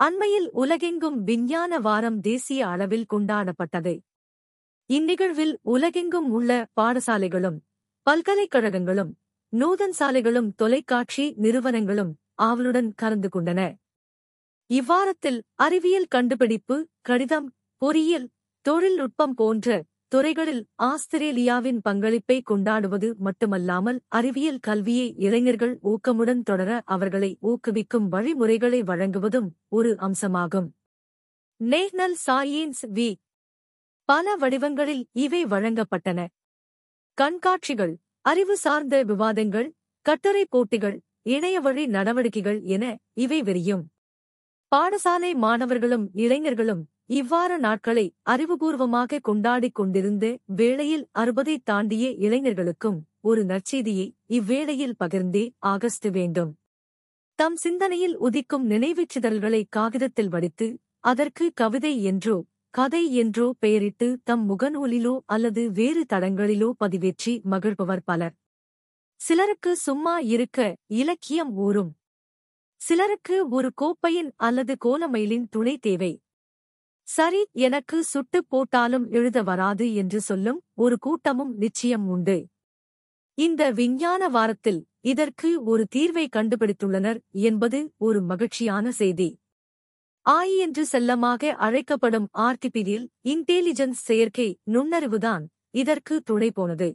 அண்மையில் உலகெங்கும் விஞ்ஞான வாரம் தேசிய அளவில் கொண்டாடப்பட்டது. இந்நிகழ்வில் உலகெங்கும் உள்ள பாடசாலைகளும் பல்கலைக்கழகங்களும் நூதன் சாலைகளும் தொலைக்காட்சி நிறுவனங்களும் ஆவலுடன் கலந்து கொண்டன. இவ்வாரத்தில் அறிவியல் கண்டுபிடிப்பு கடிதம் பொறியியல் தொழில்நுட்பம் போன்ற துறைகளில் ஆஸ்திரேலியாவின் பங்களிப்பை கொண்டாடுவது மட்டுமல்லாமல் அறிவியல் கல்வியை இளைஞர்கள் ஊக்கமுடன் தொடர அவர்களை ஊக்குவிக்கும் வழிமுறைகளை வழங்குவதும் ஒரு அம்சமாகும். National science V. பல வடிவங்களில் இவை வழங்கப்பட்டன. கண்காட்சிகள் அறிவு சார்ந்த விவாதங்கள் கட்டுரை போட்டிகள் இணையவழி நடவடிக்கைகள் என இவை விரியும். பாடசாலை மாணவர்களும் இளைஞர்களும் இவ்வாறு நாட்களை அறிவுபூர்வமாக கொண்டாடிக் கொண்டிருந்த வேளையில் அறுபதை தாண்டிய இளைஞர்களுக்கும் ஒரு நற்செய்தியை இவ்வேளையில் பகிர்ந்தே ஆகஸ்ட் வேண்டும். தம் சிந்தனையில் உதிக்கும் நினைவுச்சிதழ்களை காகிதத்தில் வடித்து அதற்கு கவிதை என்றோ கதை என்றோ பெயரிட்டு தம் முகநூலிலோ அல்லது வேறு தடங்களிலோ பதிவேற்றி மகிழ்பவர் பலர். சிலருக்கு சும்மா இருக்க இலக்கியம் ஊறும். சிலருக்கு ஒரு கோப்பையின் அல்லது கோலமயிலின் துணை தேவை. சரி எனக்கு சுட்டுப் போட்டாலும் எழுத வராது என்று சொல்லும் ஒரு கூட்டமும் நிச்சயம் உண்டு. இந்த விஞ்ஞான வாரத்தில் இதற்கு ஒரு தீர்வை கண்டுபிடித்துள்ளனர் என்பது ஒரு மகிழ்ச்சியான செய்தி. ஆய் என்று செல்லமாக அழைக்கப்படும் ஆர்டிபிடியல் இன்டெலிஜென்ஸ் செயற்கை நுண்ணறிவுதான் இதற்கு துணை போனது.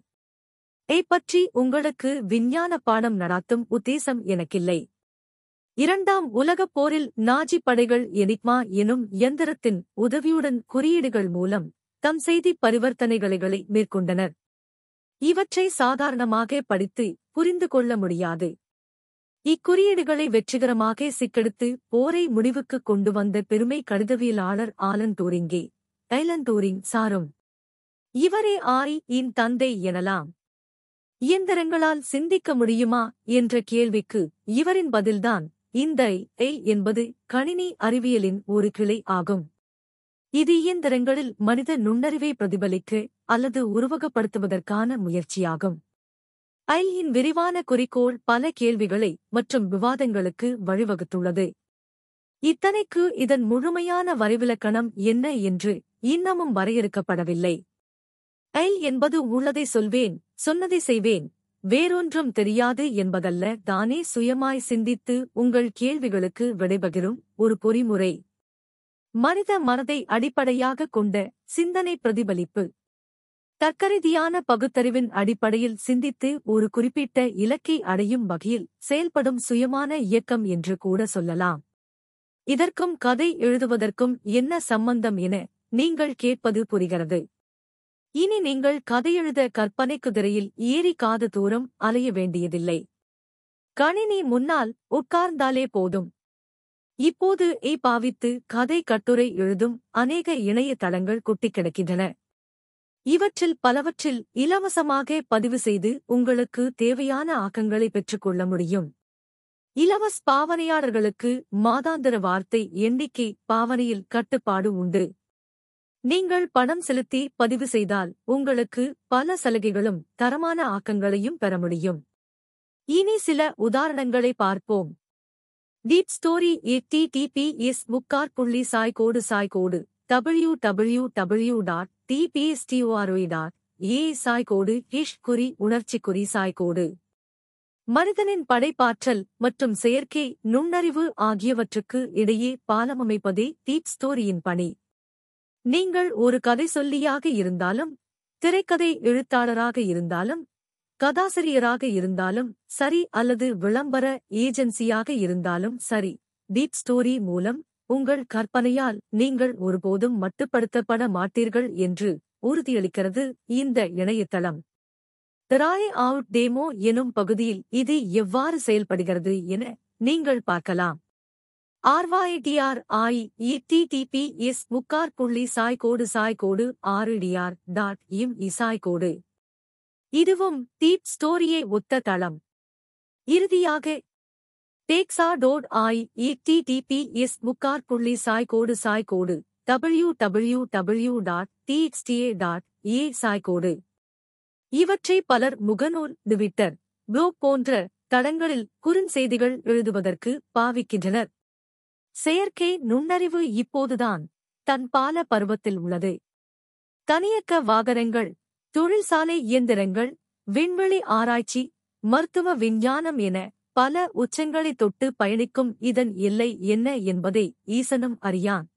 பற்றி உங்களுக்கு விஞ்ஞான பாடம் நடாத்தும் உத்தேசம் எனக்கில்லை. இரண்டாம் உலகப் போரில் நாஜி படைகள் எனிக்மா எனும் இயந்திரத்தின் உதவியுடன் குறியீடுகள் மூலம் தம் செய்தி பரிவர்த்தனைகளை மேற்கொண்டனர். இவற்றை சாதாரணமாக படித்து புரிந்து கொள்ள முடியாது. இக்குறியீடுகளை வெற்றிகரமாக சிக்கெடுத்து போரை முடிவுக்கு கொண்டு வந்த பெருமை கடிதவியலாளர் ஆலன் டூரிங்கே டைலன் டூரிங் சாரும். இவரே ஆரி இன் தந்தை எனலாம். இயந்திரங்களால் சிந்திக்க முடியுமா என்ற கேள்விக்கு இவரின் பதில்தான் இந்த ஐ என்பது கணினி அறிவியலின் ஒரு கிளை ஆகும். இது இயந்திரங்களில் மனித நுண்ணறிவை பிரதிபலிக்க அல்லது உருவகப்படுத்துவதற்கான முயற்சியாகும். ஐயின் விரிவான குறிக்கோள் பல கேள்விகளை மற்றும் விவாதங்களுக்கு வழிவகுத்துள்ளது. இத்தனைக்கு இதன் முழுமையான வரைவிலக்கணம் என்ன என்று இன்னமும் வரையறுக்கப்படவில்லை. ஐ என்பது உள்ளதை சொல்வேன் சொன்னதை செய்வேன் வேறொன்றும் தெரியாது என்பதல்ல தானே சுயமாய் சிந்தித்து உங்கள் கேள்விகளுக்கு விடைபகிரும் ஒரு பொறிமுறை. மனித மனதை அடிப்படையாகக் கொண்ட சிந்தனை பிரதிபலிப்பு. தர்க்கரீதியான பகுத்தறிவின் அடிப்படையில் சிந்தித்து ஒரு குறிப்பிட்ட இலக்கை அடையும் வகையில் செயல்படும் சுயமான இயக்கம் என்று கூட சொல்லலாம். இதற்கும் கதை எழுதுவதற்கும் என்ன சம்பந்தம் என நீங்கள் கேட்பது புரிகிறது. இனி நீங்கள் கதையெழுத கற்பனை குதிரையில் ஏறி காத தூரம் அலைய வேண்டியதில்லை. கணினி முன்னால் உட்கார்ந்தாலே போதும். இப்போது ஏ பாவித்து கதை கட்டுரை எழுதும் அநேக இணையதளங்கள் கொட்டிக் கிடக்கின்றன. இவற்றில் பலவற்றில் இலவசமாக பதிவு செய்து உங்களுக்கு தேவையான ஆக்கங்களை பெற்றுக்கொள்ள முடியும். இலவச பாவனையாளர்களுக்கு மாதாந்திர வார்த்தை எண்ணிக்கை பாவனையில் கட்டுப்பாடு உண்டு. நீங்கள் பணம் செலுத்தி பதிவு செய்தால் உங்களுக்கு பல சலுகைகளும் தரமான ஆக்கங்களையும் பெற முடியும். இனி சில உதாரணங்களை பார்ப்போம். டீப் ஸ்டோரி டிடிபி எஸ் முக்கார் புள்ளி சாய்கோடு சாய்கோடு W W W dot டிபிஎஸ்டிஓஆர்ஒய் dot A சாய்கோடு ஹிஷ் குறி உணர்ச்சி குறி சாய்கோடு மனிதனின் படைப்பாற்றல் மற்றும் செயற்கை நுண்ணறிவு ஆகியவற்றுக்கு இடையே பாலமமைப்பதே டீப் ஸ்டோரியின் பணி. நீங்கள் ஒரு கதை சொல்லியாக இருந்தாலும் திரைக்கதை எழுத்தாளராக இருந்தாலும் கதாசிரியராக இருந்தாலும் சரி அல்லது விளம்பர ஏஜென்சியாக இருந்தாலும் சரி டீப் ஸ்டோரி மூலம் உங்கள் கற்பனையால் நீங்கள் ஒருபோதும் மட்டுப்படுத்தப்பட மாட்டீர்கள் என்று உறுதியளிக்கிறது இந்த இணையதளம். திராய் அவுட் டேமோ எனும் பகுதியில் இது எவ்வாறு செயல்படுகிறது என நீங்கள் பார்க்கலாம். ஆர்வாய்டிஆர் ஆய் இடிடிபி எஸ் முக்கார் புள்ளி சாய்கோடு சாய்கோடு ஆறு டிஆர் டாட் இம் இசாய்கோடு இதுவும் டீப் ஸ்டோரியை ஒத்த தளம். இறுதியாக டேக்ஸா டோட் ஆய் இடிடிபி எஸ் முக்கார் புள்ளி சாய்கோடு சாய்கோடு W W W dot T X T A dot A சாய்கோடு இவற்றை பலர் முகநூல் டுவிட்டர் ப்ளோக் போன்ற தடங்களில் குறுஞ்செய்திகள் எழுதுவதற்கு பாவிக்கின்றனர். செயற்கை நுண்ணறிவு இப்போதுதான் தன் பால பருவத்தில் உள்ளது. தனியக்க வாகனங்கள் தொழில்சாலை இயந்திரங்கள் விண்வெளி ஆராய்ச்சி மருத்துவ விஞ்ஞானம் என பல உச்சங்களை தொட்டு பயணிக்கும் இதன் எல்லை என்ன என்பதை ஈசனும் அறியான்.